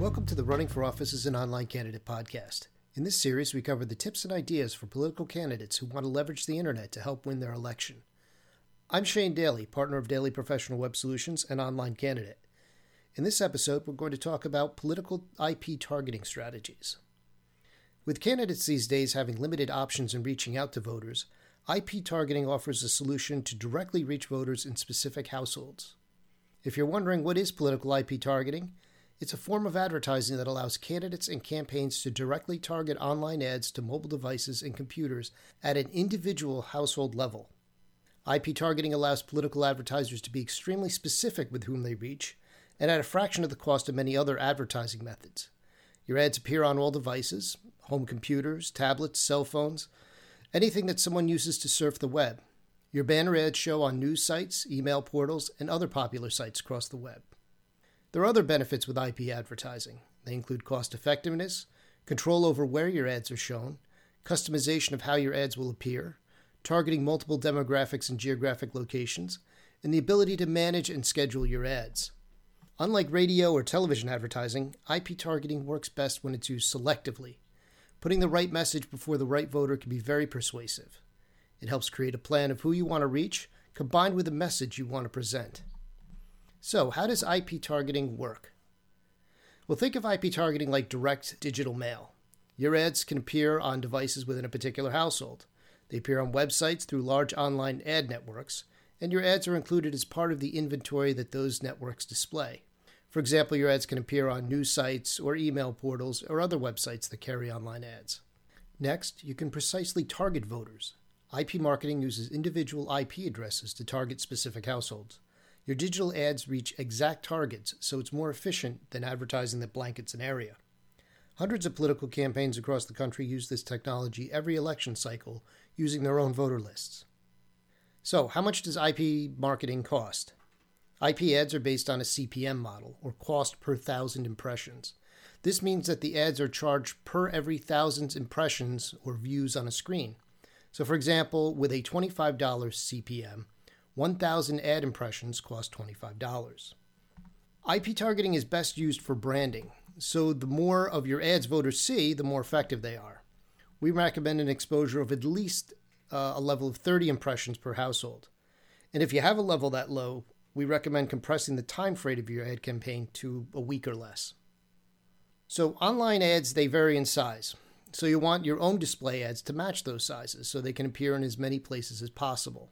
Welcome to the Running for Office as an Online Candidate podcast. In this series, we cover the tips and ideas for political candidates who want to leverage the internet to help win their election. I'm Shane Daly, partner of Daly Professional Web Solutions and online candidate. In this episode, we're going to talk about political IP targeting strategies. With candidates these days having limited options in reaching out to voters, IP targeting offers a solution to directly reach voters in specific households. If you're wondering what is political IP targeting, it's a form of advertising that allows candidates and campaigns to directly target online ads to mobile devices and computers at an individual household level. IP targeting allows political advertisers to be extremely specific with whom they reach, and at a fraction of the cost of many other advertising methods. Your ads appear on all devices home computers, tablets, cell phones, anything that someone uses to surf the web. Your banner ads show on news sites, email portals, and other popular sites across the web. There are other benefits with IP advertising. They include cost effectiveness, control over where your ads are shown, customization of how your ads will appear, targeting multiple demographics and geographic locations, and the ability to manage and schedule your ads. Unlike radio or television advertising, IP targeting works best when it's used selectively. Putting the right message before the right voter can be very persuasive. It helps create a plan of who you want to reach, combined with the message you want to present. So, how does IP targeting work? Well, think of IP targeting like direct digital mail. Your ads can appear on devices within a particular household. They appear on websites through large online ad networks, and your ads are included as part of the inventory that those networks display. For example, your ads can appear on news sites or email portals or other websites that carry online ads. Next, you can precisely target voters. IP marketing uses individual IP addresses to target specific households. Your digital ads reach exact targets, so it's more efficient than advertising that blankets an area. Hundreds of political campaigns across the country use this technology every election cycle using their own voter lists. So, how much does IP marketing cost? IP ads are based on a CPM model, or cost per thousand impressions. This means that the ads are charged per every thousand impressions or views on a screen. So, for example, with a $25 CPM, 1,000 ad impressions cost $25. IP targeting is best used for branding, so the more of your ads voters see, the more effective they are. We recommend an exposure of at least uh, a level of 30 impressions per household. And if you have a level that low, we recommend compressing the time frame of your ad campaign to a week or less. So, online ads, they vary in size. So, you want your own display ads to match those sizes so they can appear in as many places as possible.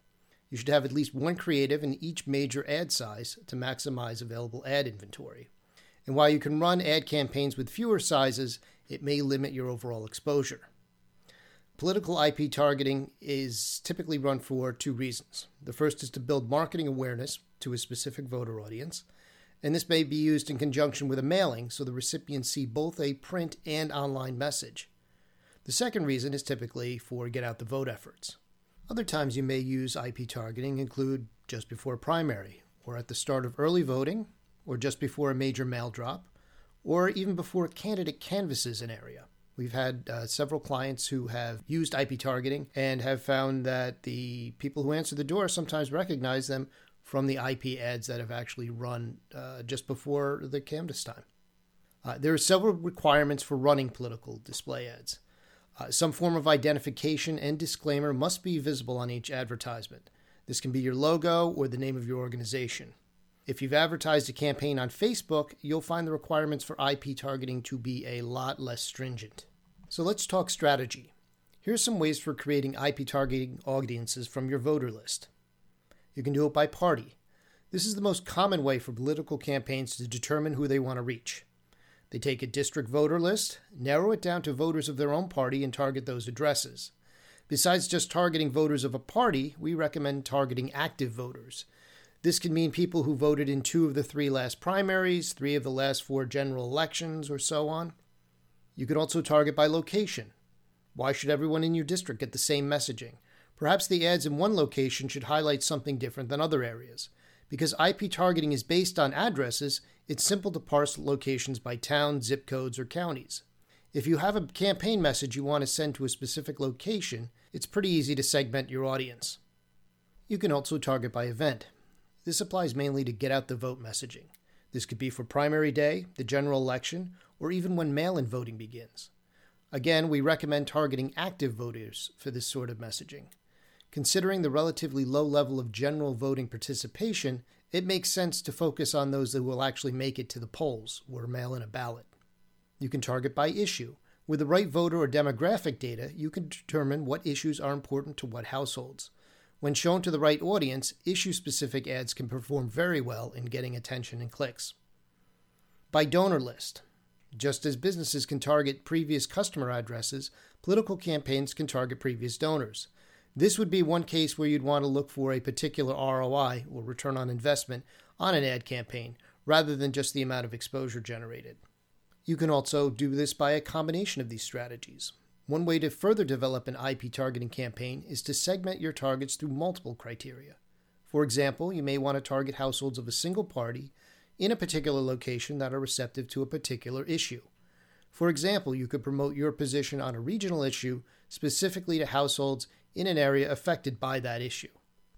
You should have at least one creative in each major ad size to maximize available ad inventory. And while you can run ad campaigns with fewer sizes, it may limit your overall exposure. Political IP targeting is typically run for two reasons. The first is to build marketing awareness to a specific voter audience, and this may be used in conjunction with a mailing so the recipients see both a print and online message. The second reason is typically for get out the vote efforts. Other times you may use IP targeting include just before primary, or at the start of early voting, or just before a major mail drop, or even before a candidate canvasses an area. We've had uh, several clients who have used IP targeting and have found that the people who answer the door sometimes recognize them from the IP ads that have actually run uh, just before the canvass time. Uh, there are several requirements for running political display ads. Uh, some form of identification and disclaimer must be visible on each advertisement. This can be your logo or the name of your organization. If you've advertised a campaign on Facebook, you'll find the requirements for IP targeting to be a lot less stringent. So let's talk strategy. Here's some ways for creating IP targeting audiences from your voter list. You can do it by party. This is the most common way for political campaigns to determine who they want to reach. They take a district voter list, narrow it down to voters of their own party, and target those addresses. Besides just targeting voters of a party, we recommend targeting active voters. This can mean people who voted in two of the three last primaries, three of the last four general elections, or so on. You could also target by location. Why should everyone in your district get the same messaging? Perhaps the ads in one location should highlight something different than other areas. Because IP targeting is based on addresses, it's simple to parse locations by town, zip codes, or counties. If you have a campaign message you want to send to a specific location, it's pretty easy to segment your audience. You can also target by event. This applies mainly to get out the vote messaging. This could be for primary day, the general election, or even when mail in voting begins. Again, we recommend targeting active voters for this sort of messaging. Considering the relatively low level of general voting participation, it makes sense to focus on those that will actually make it to the polls or mail in a ballot. You can target by issue. With the right voter or demographic data, you can determine what issues are important to what households. When shown to the right audience, issue specific ads can perform very well in getting attention and clicks. By donor list. Just as businesses can target previous customer addresses, political campaigns can target previous donors. This would be one case where you'd want to look for a particular ROI or return on investment on an ad campaign rather than just the amount of exposure generated. You can also do this by a combination of these strategies. One way to further develop an IP targeting campaign is to segment your targets through multiple criteria. For example, you may want to target households of a single party in a particular location that are receptive to a particular issue. For example, you could promote your position on a regional issue specifically to households in an area affected by that issue.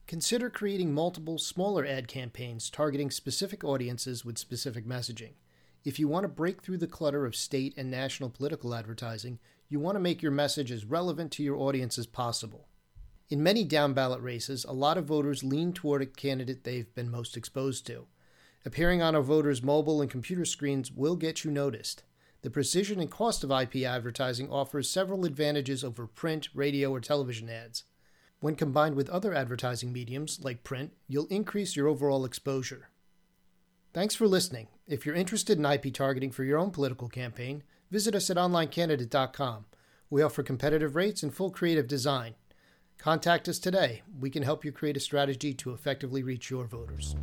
Consider creating multiple smaller ad campaigns targeting specific audiences with specific messaging. If you want to break through the clutter of state and national political advertising, you want to make your message as relevant to your audience as possible. In many down ballot races, a lot of voters lean toward a candidate they've been most exposed to. Appearing on a voter's mobile and computer screens will get you noticed. The precision and cost of IP advertising offers several advantages over print, radio, or television ads. When combined with other advertising mediums like print, you'll increase your overall exposure. Thanks for listening. If you're interested in IP targeting for your own political campaign, visit us at onlinecandidate.com. We offer competitive rates and full creative design. Contact us today. We can help you create a strategy to effectively reach your voters.